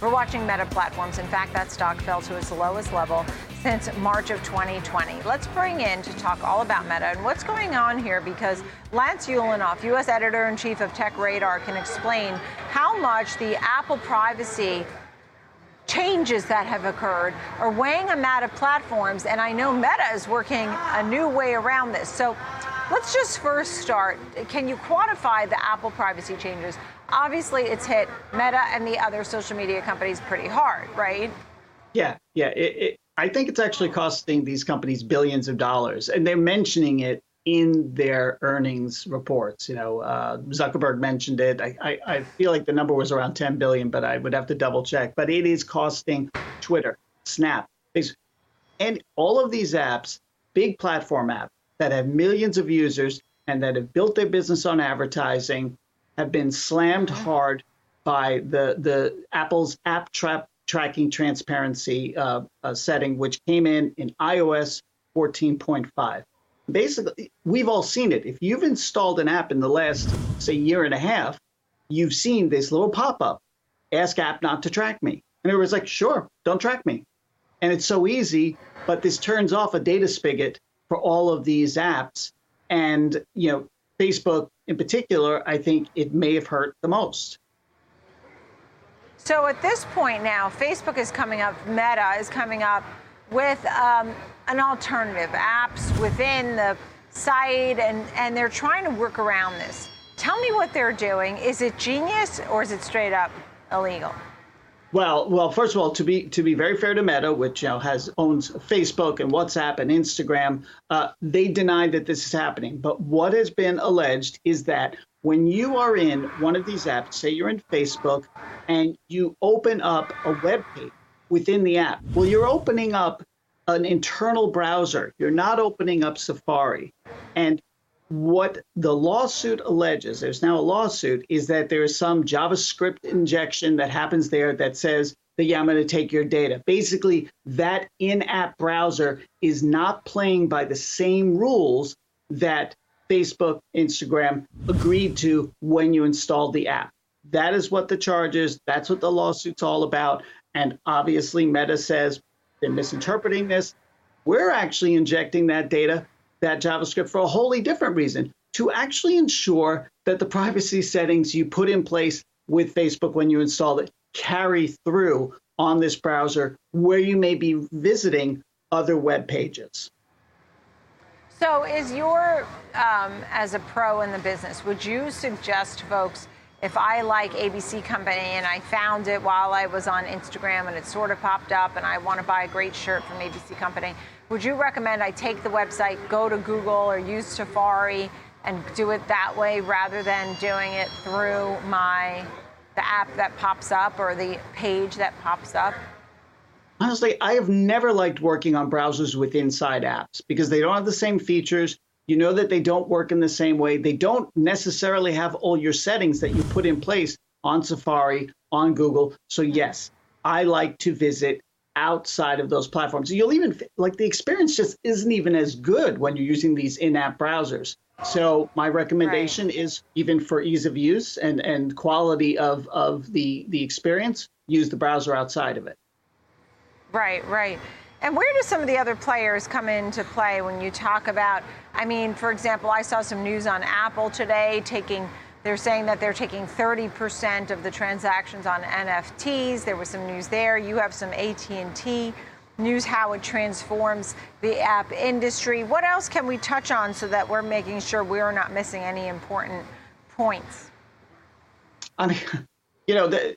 We're watching Meta Platforms. In fact, that stock fell to its lowest level since March of 2020. Let's bring in to talk all about Meta and what's going on here because Lance Ulanoff, U.S. Editor in Chief of Tech Radar, can explain how much the Apple privacy changes that have occurred are weighing on Meta platforms. And I know Meta is working a new way around this. So let's just first start. Can you quantify the Apple privacy changes? Obviously, it's hit Meta and the other social media companies pretty hard, right? Yeah, yeah. It, it, I think it's actually costing these companies billions of dollars, and they're mentioning it in their earnings reports. You know, uh, Zuckerberg mentioned it. I, I, I, feel like the number was around 10 billion, but I would have to double check. But it is costing Twitter, Snap, and all of these apps, big platform apps that have millions of users and that have built their business on advertising, have been slammed hard by the the Apple's app trap tracking transparency uh, uh, setting, which came in in iOS 14.5. Basically, we've all seen it. If you've installed an app in the last, say, year and a half, you've seen this little pop up ask app not to track me. And it was like, sure, don't track me. And it's so easy, but this turns off a data spigot for all of these apps. And, you know, Facebook in particular, I think it may have hurt the most. So at this point now, Facebook is coming up, Meta is coming up with um, an alternative, apps within the site, and, and they're trying to work around this. Tell me what they're doing. Is it genius or is it straight up illegal? Well, well, first of all, to be to be very fair to Meta, which you know has owns Facebook and WhatsApp and Instagram, uh, they deny that this is happening. But what has been alleged is that when you are in one of these apps, say you're in Facebook, and you open up a web page within the app, well, you're opening up an internal browser. You're not opening up Safari. And what the lawsuit alleges, there's now a lawsuit, is that there is some JavaScript injection that happens there that says that, yeah, I'm going to take your data. Basically, that in app browser is not playing by the same rules that Facebook, Instagram agreed to when you installed the app. That is what the charge is. That's what the lawsuit's all about. And obviously, Meta says they're misinterpreting this. We're actually injecting that data, that JavaScript, for a wholly different reason to actually ensure that the privacy settings you put in place with Facebook when you install it carry through on this browser where you may be visiting other web pages. So, is your, um, as a pro in the business, would you suggest folks, if I like ABC Company and I found it while I was on Instagram and it sort of popped up and I want to buy a great shirt from ABC Company, would you recommend I take the website, go to Google or use Safari and do it that way rather than doing it through my the app that pops up or the page that pops up? honestly, I have never liked working on browsers with inside apps because they don't have the same features. You know that they don't work in the same way. They don't necessarily have all your settings that you put in place on Safari, on Google. So, yes, I like to visit outside of those platforms. You'll even like the experience just isn't even as good when you're using these in-app browsers. So my recommendation right. is even for ease of use and, and quality of, of the, the experience, use the browser outside of it. Right, right. And where do some of the other players come into play when you talk about? I mean, for example, I saw some news on Apple today taking. They're saying that they're taking 30% of the transactions on NFTs. There was some news there. You have some AT&T news how it transforms the app industry. What else can we touch on so that we're making sure we're not missing any important points? I mean, you know, the,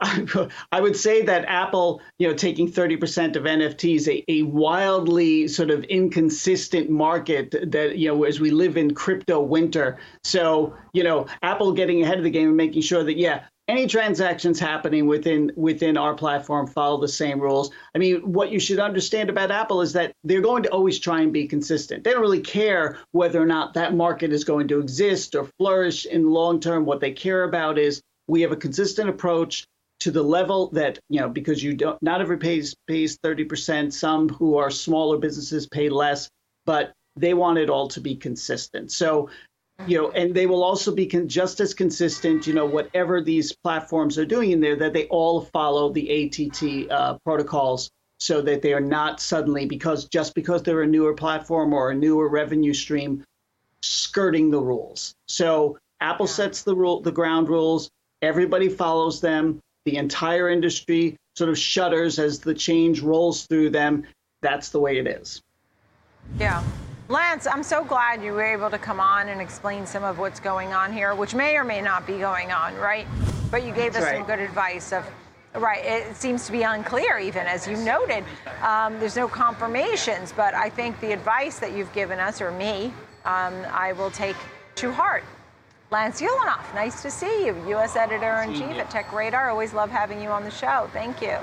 I would say that Apple, you know, taking 30% of NFTs, a, a wildly sort of inconsistent market that, you know, as we live in crypto winter. So, you know, Apple getting ahead of the game and making sure that, yeah, any transactions happening within within our platform follow the same rules. I mean, what you should understand about Apple is that they're going to always try and be consistent. They don't really care whether or not that market is going to exist or flourish in the long term. What they care about is we have a consistent approach to the level that you know because you don't not every pays pays 30% some who are smaller businesses pay less but they want it all to be consistent. So you know, and they will also be con- just as consistent, you know, whatever these platforms are doing in there, that they all follow the ATT uh, protocols so that they are not suddenly, because just because they're a newer platform or a newer revenue stream, skirting the rules. So Apple sets the rule, the ground rules, everybody follows them, the entire industry sort of shudders as the change rolls through them. That's the way it is. Yeah. Lance, I'm so glad you were able to come on and explain some of what's going on here, which may or may not be going on, right? But you gave That's us right. some good advice of, right, it seems to be unclear even, as you noted. Um, there's no confirmations, but I think the advice that you've given us, or me, um, I will take to heart. Lance Ulanoff, nice to see you, U.S. Editor-in-Chief at Tech Radar. Always love having you on the show. Thank you.